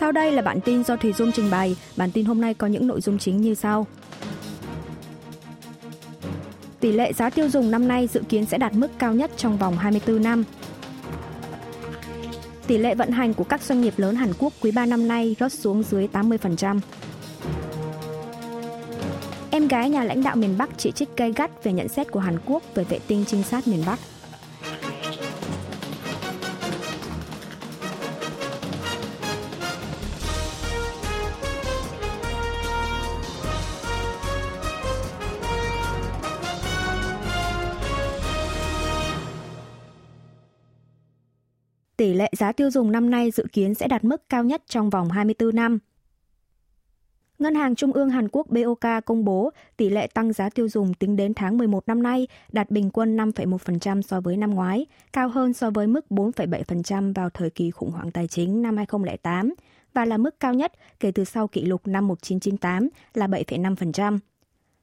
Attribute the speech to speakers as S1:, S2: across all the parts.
S1: Sau đây là bản tin do Thùy Dung trình bày. Bản tin hôm nay có những nội dung chính như sau. Tỷ lệ giá tiêu dùng năm nay dự kiến sẽ đạt mức cao nhất trong vòng 24 năm. Tỷ lệ vận hành của các doanh nghiệp lớn Hàn Quốc quý 3 năm nay rớt xuống dưới 80%. Em gái nhà lãnh đạo miền Bắc chỉ trích gay gắt về nhận xét của Hàn Quốc về vệ tinh trinh sát miền Bắc. Tỷ lệ giá tiêu dùng năm nay dự kiến sẽ đạt mức cao nhất trong vòng 24 năm. Ngân hàng Trung ương Hàn Quốc BOK công bố tỷ lệ tăng giá tiêu dùng tính đến tháng 11 năm nay đạt bình quân 5,1% so với năm ngoái, cao hơn so với mức 4,7% vào thời kỳ khủng hoảng tài chính năm 2008 và là mức cao nhất kể từ sau kỷ lục năm 1998 là 7,5%.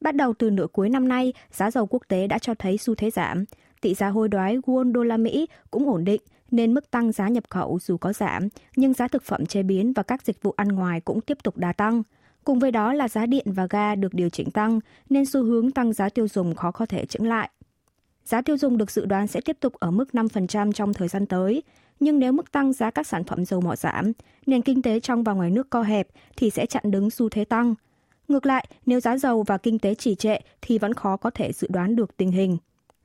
S1: Bắt đầu từ nửa cuối năm nay, giá dầu quốc tế đã cho thấy xu thế giảm. Tỷ giá hối đoái won đô la Mỹ cũng ổn định nên mức tăng giá nhập khẩu dù có giảm, nhưng giá thực phẩm chế biến và các dịch vụ ăn ngoài cũng tiếp tục đà tăng. Cùng với đó là giá điện và ga được điều chỉnh tăng, nên xu hướng tăng giá tiêu dùng khó có thể chững lại. Giá tiêu dùng được dự đoán sẽ tiếp tục ở mức 5% trong thời gian tới, nhưng nếu mức tăng giá các sản phẩm dầu mỏ giảm, nền kinh tế trong và ngoài nước co hẹp thì sẽ chặn đứng xu thế tăng. Ngược lại, nếu giá dầu và kinh tế trì trệ thì vẫn khó có thể dự đoán được tình hình.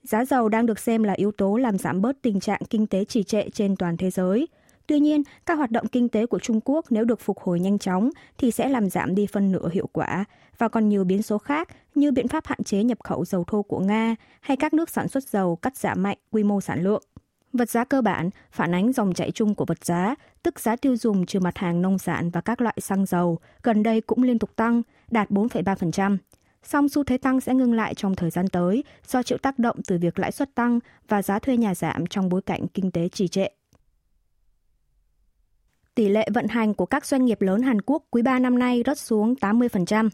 S1: Giá dầu đang được xem là yếu tố làm giảm bớt tình trạng kinh tế trì trệ trên toàn thế giới. Tuy nhiên, các hoạt động kinh tế của Trung Quốc nếu được phục hồi nhanh chóng thì sẽ làm giảm đi phân nửa hiệu quả và còn nhiều biến số khác như biện pháp hạn chế nhập khẩu dầu thô của Nga hay các nước sản xuất dầu cắt giảm mạnh quy mô sản lượng. Vật giá cơ bản phản ánh dòng chảy chung của vật giá, tức giá tiêu dùng trừ mặt hàng nông sản và các loại xăng dầu, gần đây cũng liên tục tăng, đạt 4,3%. Song xu thế tăng sẽ ngưng lại trong thời gian tới do chịu tác động từ việc lãi suất tăng và giá thuê nhà giảm trong bối cảnh kinh tế trì trệ. Tỷ lệ vận hành của các doanh nghiệp lớn Hàn Quốc quý 3 năm nay rớt xuống 80%.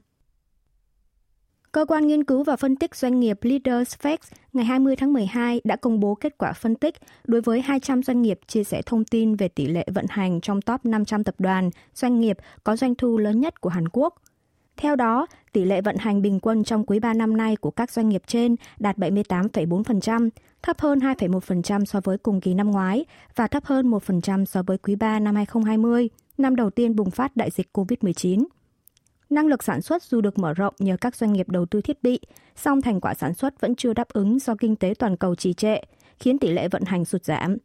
S1: Cơ quan nghiên cứu và phân tích doanh nghiệp Leaders Facts ngày 20 tháng 12 đã công bố kết quả phân tích đối với 200 doanh nghiệp chia sẻ thông tin về tỷ lệ vận hành trong top 500 tập đoàn, doanh nghiệp có doanh thu lớn nhất của Hàn Quốc – theo đó, tỷ lệ vận hành bình quân trong quý 3 năm nay của các doanh nghiệp trên đạt 78,4%, thấp hơn 2,1% so với cùng kỳ năm ngoái và thấp hơn 1% so với quý 3 năm 2020, năm đầu tiên bùng phát đại dịch COVID-19. Năng lực sản xuất dù được mở rộng nhờ các doanh nghiệp đầu tư thiết bị, song thành quả sản xuất vẫn chưa đáp ứng do kinh tế toàn cầu trì trệ, khiến tỷ lệ vận hành sụt giảm.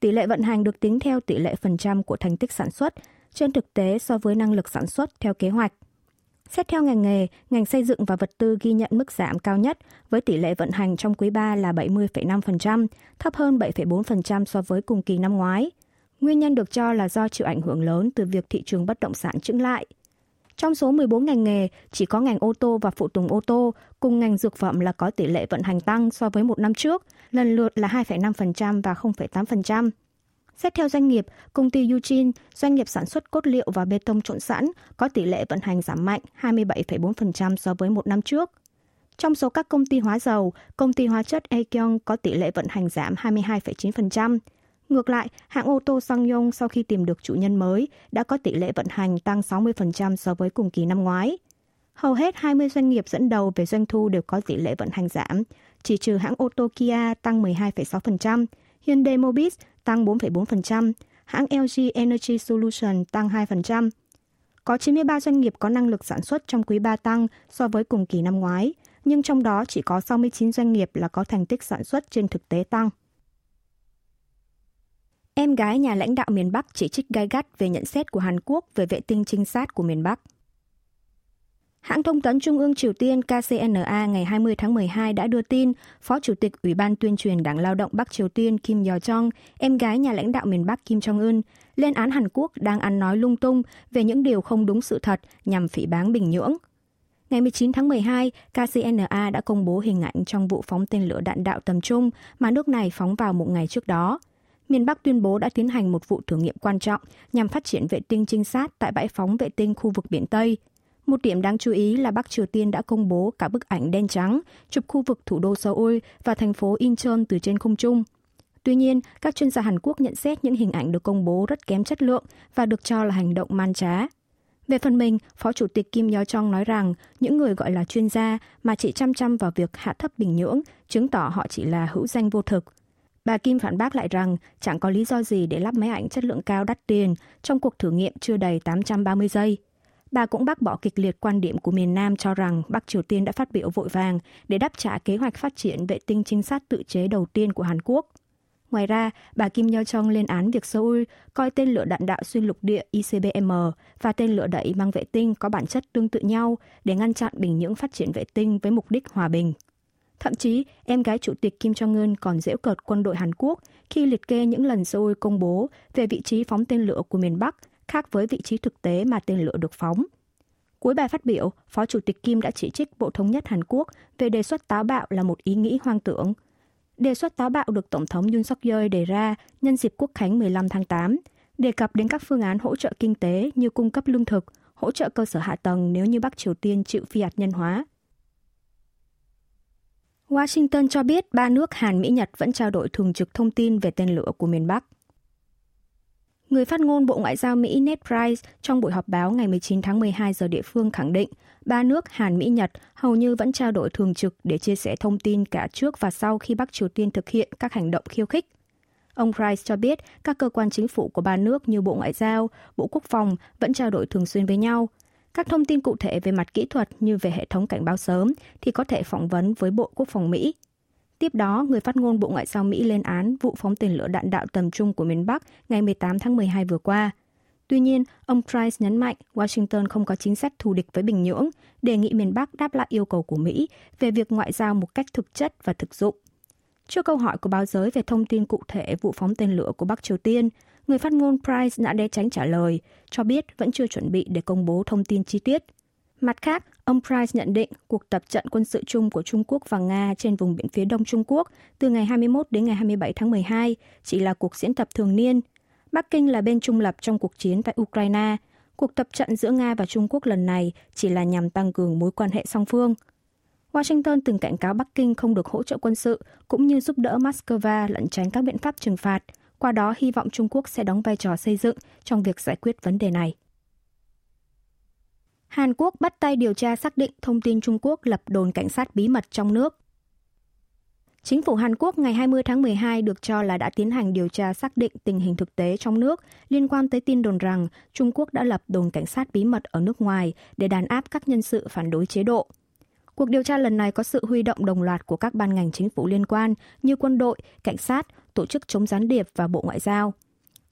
S1: Tỷ lệ vận hành được tính theo tỷ lệ phần trăm của thành tích sản xuất, trên thực tế so với năng lực sản xuất theo kế hoạch – Xét theo ngành nghề, ngành xây dựng và vật tư ghi nhận mức giảm cao nhất với tỷ lệ vận hành trong quý 3 là 70,5%, thấp hơn 7,4% so với cùng kỳ năm ngoái. Nguyên nhân được cho là do chịu ảnh hưởng lớn từ việc thị trường bất động sản chững lại. Trong số 14 ngành nghề, chỉ có ngành ô tô và phụ tùng ô tô cùng ngành dược phẩm là có tỷ lệ vận hành tăng so với một năm trước, lần lượt là 2,5% và 0,8%. Xét theo doanh nghiệp, công ty Eugene, doanh nghiệp sản xuất cốt liệu và bê tông trộn sẵn, có tỷ lệ vận hành giảm mạnh 27,4% so với một năm trước. Trong số các công ty hóa dầu, công ty hóa chất Aekyong có tỷ lệ vận hành giảm 22,9%. Ngược lại, hãng ô tô Sangyong sau khi tìm được chủ nhân mới đã có tỷ lệ vận hành tăng 60% so với cùng kỳ năm ngoái. Hầu hết 20 doanh nghiệp dẫn đầu về doanh thu đều có tỷ lệ vận hành giảm, chỉ trừ hãng ô tô Kia tăng 12,6%, Hyundai Mobis tăng 4,4%, hãng LG Energy Solution tăng 2%. Có 93 doanh nghiệp có năng lực sản xuất trong quý 3 tăng so với cùng kỳ năm ngoái, nhưng trong đó chỉ có 69 doanh nghiệp là có thành tích sản xuất trên thực tế tăng. Em gái nhà lãnh đạo miền Bắc chỉ trích gai gắt về nhận xét của Hàn Quốc về vệ tinh trinh sát của miền Bắc. Hãng thông tấn Trung ương Triều Tiên KCNA ngày 20 tháng 12 đã đưa tin Phó Chủ tịch Ủy ban tuyên truyền Đảng Lao động Bắc Triều Tiên Kim Yo Jong, em gái nhà lãnh đạo miền Bắc Kim Jong Un, lên án Hàn Quốc đang ăn nói lung tung về những điều không đúng sự thật nhằm phỉ báng Bình Nhưỡng. Ngày 19 tháng 12, KCNA đã công bố hình ảnh trong vụ phóng tên lửa đạn đạo tầm trung mà nước này phóng vào một ngày trước đó. Miền Bắc tuyên bố đã tiến hành một vụ thử nghiệm quan trọng nhằm phát triển vệ tinh trinh sát tại bãi phóng vệ tinh khu vực biển Tây – một điểm đáng chú ý là Bắc Triều Tiên đã công bố cả bức ảnh đen trắng chụp khu vực thủ đô Seoul và thành phố Incheon từ trên không trung. Tuy nhiên, các chuyên gia Hàn Quốc nhận xét những hình ảnh được công bố rất kém chất lượng và được cho là hành động man trá. Về phần mình, Phó Chủ tịch Kim Yo Chong nói rằng những người gọi là chuyên gia mà chỉ chăm chăm vào việc hạ thấp Bình Nhưỡng chứng tỏ họ chỉ là hữu danh vô thực. Bà Kim phản bác lại rằng chẳng có lý do gì để lắp máy ảnh chất lượng cao đắt tiền trong cuộc thử nghiệm chưa đầy 830 giây. Bà cũng bác bỏ kịch liệt quan điểm của miền Nam cho rằng Bắc Triều Tiên đã phát biểu vội vàng để đáp trả kế hoạch phát triển vệ tinh trinh sát tự chế đầu tiên của Hàn Quốc. Ngoài ra, bà Kim Yo Jong lên án việc Seoul coi tên lửa đạn đạo xuyên lục địa ICBM và tên lửa đẩy mang vệ tinh có bản chất tương tự nhau để ngăn chặn Bình Nhưỡng phát triển vệ tinh với mục đích hòa bình. Thậm chí, em gái chủ tịch Kim Jong-un còn dễ cợt quân đội Hàn Quốc khi liệt kê những lần Seoul công bố về vị trí phóng tên lửa của miền Bắc khác với vị trí thực tế mà tên lửa được phóng. Cuối bài phát biểu, Phó Chủ tịch Kim đã chỉ trích Bộ Thống nhất Hàn Quốc về đề xuất táo bạo là một ý nghĩ hoang tưởng. Đề xuất táo bạo được Tổng thống Yoon suk yeol đề ra nhân dịp Quốc khánh 15 tháng 8, đề cập đến các phương án hỗ trợ kinh tế như cung cấp lương thực, hỗ trợ cơ sở hạ tầng nếu như Bắc Triều Tiên chịu phi hạt nhân hóa. Washington cho biết ba nước Hàn, Mỹ, Nhật vẫn trao đổi thường trực thông tin về tên lửa của miền Bắc. Người phát ngôn Bộ Ngoại giao Mỹ Ned Price trong buổi họp báo ngày 19 tháng 12 giờ địa phương khẳng định ba nước Hàn, Mỹ, Nhật hầu như vẫn trao đổi thường trực để chia sẻ thông tin cả trước và sau khi Bắc Triều Tiên thực hiện các hành động khiêu khích. Ông Price cho biết các cơ quan chính phủ của ba nước như Bộ Ngoại giao, Bộ Quốc phòng vẫn trao đổi thường xuyên với nhau. Các thông tin cụ thể về mặt kỹ thuật như về hệ thống cảnh báo sớm thì có thể phỏng vấn với Bộ Quốc phòng Mỹ. Tiếp đó, người phát ngôn Bộ Ngoại giao Mỹ lên án vụ phóng tên lửa đạn đạo tầm trung của miền Bắc ngày 18 tháng 12 vừa qua. Tuy nhiên, ông Price nhấn mạnh Washington không có chính sách thù địch với Bình Nhưỡng, đề nghị miền Bắc đáp lại yêu cầu của Mỹ về việc ngoại giao một cách thực chất và thực dụng. Trước câu hỏi của báo giới về thông tin cụ thể vụ phóng tên lửa của Bắc Triều Tiên, người phát ngôn Price đã né tránh trả lời, cho biết vẫn chưa chuẩn bị để công bố thông tin chi tiết – Mặt khác, ông Price nhận định cuộc tập trận quân sự chung của Trung Quốc và Nga trên vùng biển phía đông Trung Quốc từ ngày 21 đến ngày 27 tháng 12 chỉ là cuộc diễn tập thường niên. Bắc Kinh là bên trung lập trong cuộc chiến tại Ukraine. Cuộc tập trận giữa Nga và Trung Quốc lần này chỉ là nhằm tăng cường mối quan hệ song phương. Washington từng cảnh cáo Bắc Kinh không được hỗ trợ quân sự cũng như giúp đỡ Moscow lẩn tránh các biện pháp trừng phạt, qua đó hy vọng Trung Quốc sẽ đóng vai trò xây dựng trong việc giải quyết vấn đề này. Hàn Quốc bắt tay điều tra xác định thông tin Trung Quốc lập đồn cảnh sát bí mật trong nước. Chính phủ Hàn Quốc ngày 20 tháng 12 được cho là đã tiến hành điều tra xác định tình hình thực tế trong nước liên quan tới tin đồn rằng Trung Quốc đã lập đồn cảnh sát bí mật ở nước ngoài để đàn áp các nhân sự phản đối chế độ. Cuộc điều tra lần này có sự huy động đồng loạt của các ban ngành chính phủ liên quan như quân đội, cảnh sát, tổ chức chống gián điệp và Bộ Ngoại giao –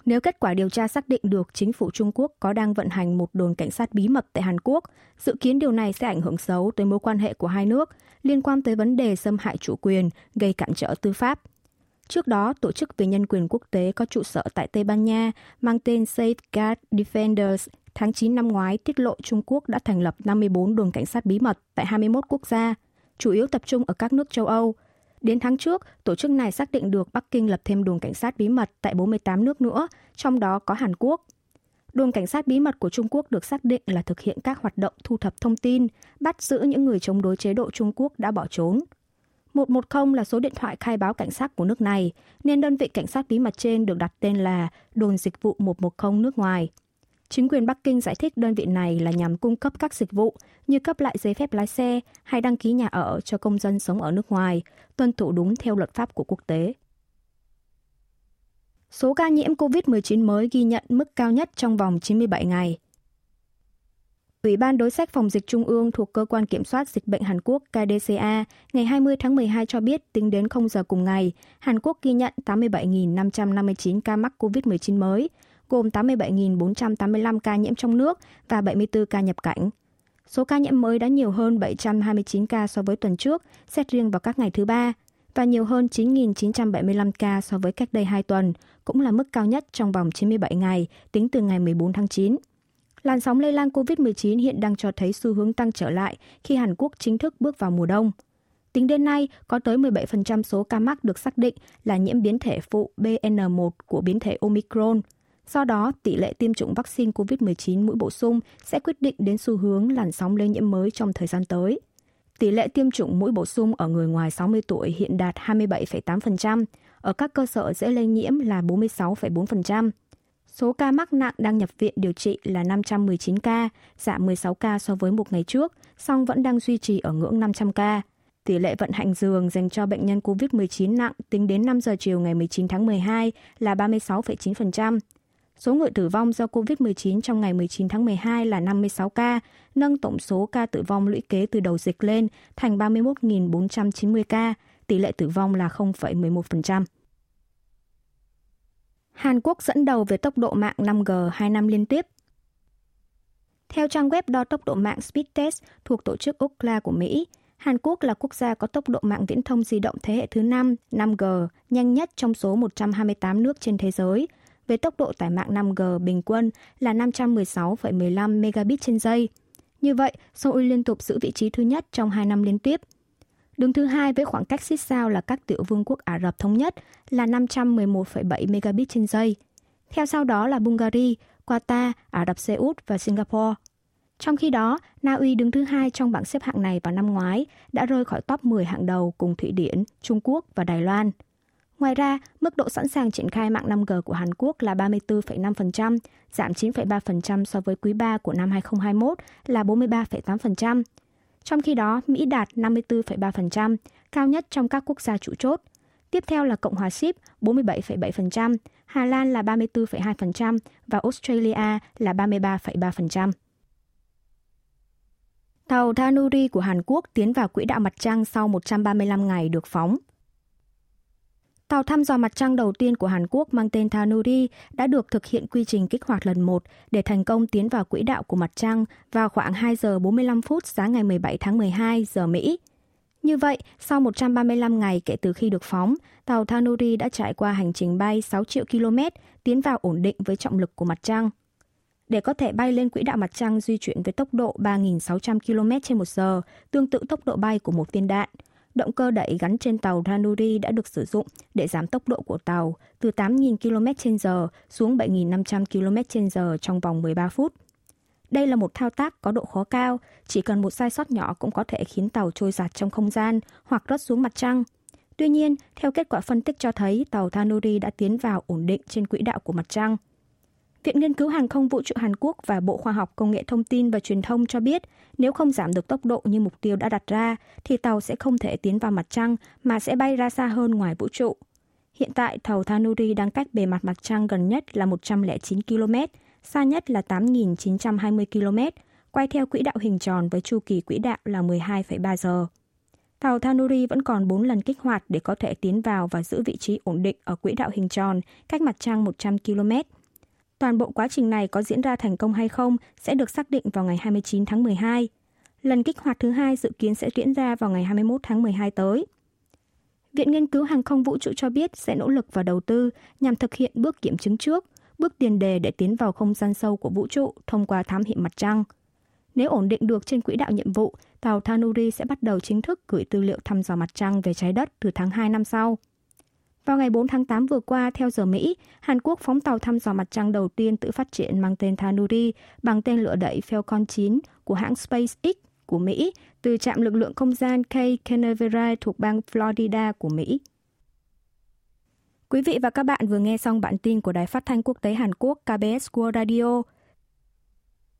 S1: nếu kết quả điều tra xác định được chính phủ Trung Quốc có đang vận hành một đồn cảnh sát bí mật tại Hàn Quốc, dự kiến điều này sẽ ảnh hưởng xấu tới mối quan hệ của hai nước liên quan tới vấn đề xâm hại chủ quyền, gây cản trở tư pháp. Trước đó, Tổ chức về nhân quyền quốc tế có trụ sở tại Tây Ban Nha mang tên Safeguard Defenders tháng 9 năm ngoái tiết lộ Trung Quốc đã thành lập 54 đồn cảnh sát bí mật tại 21 quốc gia, chủ yếu tập trung ở các nước châu Âu – Đến tháng trước, tổ chức này xác định được Bắc Kinh lập thêm đồn cảnh sát bí mật tại 48 nước nữa, trong đó có Hàn Quốc. Đồn cảnh sát bí mật của Trung Quốc được xác định là thực hiện các hoạt động thu thập thông tin, bắt giữ những người chống đối chế độ Trung Quốc đã bỏ trốn. 110 là số điện thoại khai báo cảnh sát của nước này, nên đơn vị cảnh sát bí mật trên được đặt tên là Đồn Dịch vụ 110 nước ngoài – Chính quyền Bắc Kinh giải thích đơn vị này là nhằm cung cấp các dịch vụ như cấp lại giấy phép lái xe hay đăng ký nhà ở cho công dân sống ở nước ngoài, tuân thủ đúng theo luật pháp của quốc tế. Số ca nhiễm COVID-19 mới ghi nhận mức cao nhất trong vòng 97 ngày. Ủy ban đối sách phòng dịch trung ương thuộc Cơ quan Kiểm soát Dịch bệnh Hàn Quốc KDCA ngày 20 tháng 12 cho biết tính đến 0 giờ cùng ngày, Hàn Quốc ghi nhận 87.559 ca mắc COVID-19 mới, gồm 87.485 ca nhiễm trong nước và 74 ca nhập cảnh. Số ca nhiễm mới đã nhiều hơn 729 ca so với tuần trước, xét riêng vào các ngày thứ ba, và nhiều hơn 9.975 ca so với cách đây 2 tuần, cũng là mức cao nhất trong vòng 97 ngày, tính từ ngày 14 tháng 9. Làn sóng lây lan COVID-19 hiện đang cho thấy xu hướng tăng trở lại khi Hàn Quốc chính thức bước vào mùa đông. Tính đến nay, có tới 17% số ca mắc được xác định là nhiễm biến thể phụ BN1 của biến thể Omicron – Do đó, tỷ lệ tiêm chủng vaccine COVID-19 mũi bổ sung sẽ quyết định đến xu hướng làn sóng lây nhiễm mới trong thời gian tới. Tỷ lệ tiêm chủng mũi bổ sung ở người ngoài 60 tuổi hiện đạt 27,8%, ở các cơ sở dễ lây nhiễm là 46,4%. Số ca mắc nặng đang nhập viện điều trị là 519 ca, giảm 16 ca so với một ngày trước, song vẫn đang duy trì ở ngưỡng 500 ca. Tỷ lệ vận hành giường dành cho bệnh nhân COVID-19 nặng tính đến 5 giờ chiều ngày 19 tháng 12 là 36,9%. Số người tử vong do COVID-19 trong ngày 19 tháng 12 là 56 ca, nâng tổng số ca tử vong lũy kế từ đầu dịch lên thành 31.490 ca, tỷ lệ tử vong là 0,11%. Hàn Quốc dẫn đầu về tốc độ mạng 5G 2 năm liên tiếp. Theo trang web đo tốc độ mạng Speedtest thuộc tổ chức Ookla của Mỹ, Hàn Quốc là quốc gia có tốc độ mạng viễn thông di động thế hệ thứ 5, 5G, nhanh nhất trong số 128 nước trên thế giới, với tốc độ tải mạng 5G bình quân là 516,15 megabit trên giây. Như vậy, Seoul liên tục giữ vị trí thứ nhất trong 2 năm liên tiếp – Đứng thứ hai với khoảng cách xích sao là các tiểu vương quốc Ả Rập Thống Nhất là 511,7 megabit trên giây. Theo sau đó là Bulgaria, Qatar, Ả Rập Xê Út và Singapore. Trong khi đó, Na Uy đứng thứ hai trong bảng xếp hạng này vào năm ngoái, đã rơi khỏi top 10 hạng đầu cùng Thụy Điển, Trung Quốc và Đài Loan. Ngoài ra, mức độ sẵn sàng triển khai mạng 5G của Hàn Quốc là 34,5%, giảm 9,3% so với quý 3 của năm 2021 là 43,8%. Trong khi đó, Mỹ đạt 54,3%, cao nhất trong các quốc gia chủ chốt. Tiếp theo là Cộng hòa Ship 47,7%, Hà Lan là 34,2% và Australia là 33,3%. Tàu Thanuri của Hàn Quốc tiến vào quỹ đạo mặt trăng sau 135 ngày được phóng. Tàu thăm dò mặt trăng đầu tiên của Hàn Quốc mang tên Thanuri đã được thực hiện quy trình kích hoạt lần 1 để thành công tiến vào quỹ đạo của mặt trăng vào khoảng 2 giờ 45 phút sáng ngày 17 tháng 12 giờ Mỹ. Như vậy, sau 135 ngày kể từ khi được phóng, tàu Thanuri đã trải qua hành trình bay 6 triệu km, tiến vào ổn định với trọng lực của mặt trăng. Để có thể bay lên quỹ đạo mặt trăng di chuyển với tốc độ 3.600 km trên một giờ, tương tự tốc độ bay của một viên đạn – Động cơ đẩy gắn trên tàu Ranuri đã được sử dụng để giảm tốc độ của tàu từ 8.000 km h xuống 7.500 km h trong vòng 13 phút. Đây là một thao tác có độ khó cao, chỉ cần một sai sót nhỏ cũng có thể khiến tàu trôi giạt trong không gian hoặc rớt xuống mặt trăng. Tuy nhiên, theo kết quả phân tích cho thấy tàu Thanuri đã tiến vào ổn định trên quỹ đạo của mặt trăng. Viện Nghiên cứu Hàng không Vũ trụ Hàn Quốc và Bộ Khoa học Công nghệ Thông tin và Truyền thông cho biết nếu không giảm được tốc độ như mục tiêu đã đặt ra, thì tàu sẽ không thể tiến vào mặt trăng mà sẽ bay ra xa hơn ngoài vũ trụ. Hiện tại, tàu Thanuri đang cách bề mặt mặt trăng gần nhất là 109 km, xa nhất là 8.920 km, quay theo quỹ đạo hình tròn với chu kỳ quỹ đạo là 12,3 giờ. Tàu Thanuri vẫn còn 4 lần kích hoạt để có thể tiến vào và giữ vị trí ổn định ở quỹ đạo hình tròn cách mặt trăng 100 km Toàn bộ quá trình này có diễn ra thành công hay không sẽ được xác định vào ngày 29 tháng 12. Lần kích hoạt thứ hai dự kiến sẽ diễn ra vào ngày 21 tháng 12 tới. Viện Nghiên cứu Hàng không Vũ trụ cho biết sẽ nỗ lực và đầu tư nhằm thực hiện bước kiểm chứng trước, bước tiền đề để tiến vào không gian sâu của vũ trụ thông qua thám hiểm mặt trăng. Nếu ổn định được trên quỹ đạo nhiệm vụ, tàu Thanuri sẽ bắt đầu chính thức gửi tư liệu thăm dò mặt trăng về trái đất từ tháng 2 năm sau. Vào ngày 4 tháng 8 vừa qua, theo giờ Mỹ, Hàn Quốc phóng tàu thăm dò mặt trăng đầu tiên tự phát triển mang tên Thanuri bằng tên lửa đẩy Falcon 9 của hãng SpaceX của Mỹ từ trạm lực lượng không gian Cape Canaveral thuộc bang Florida của Mỹ. Quý vị và các bạn vừa nghe xong bản tin của Đài Phát thanh Quốc tế Hàn Quốc KBS World Radio –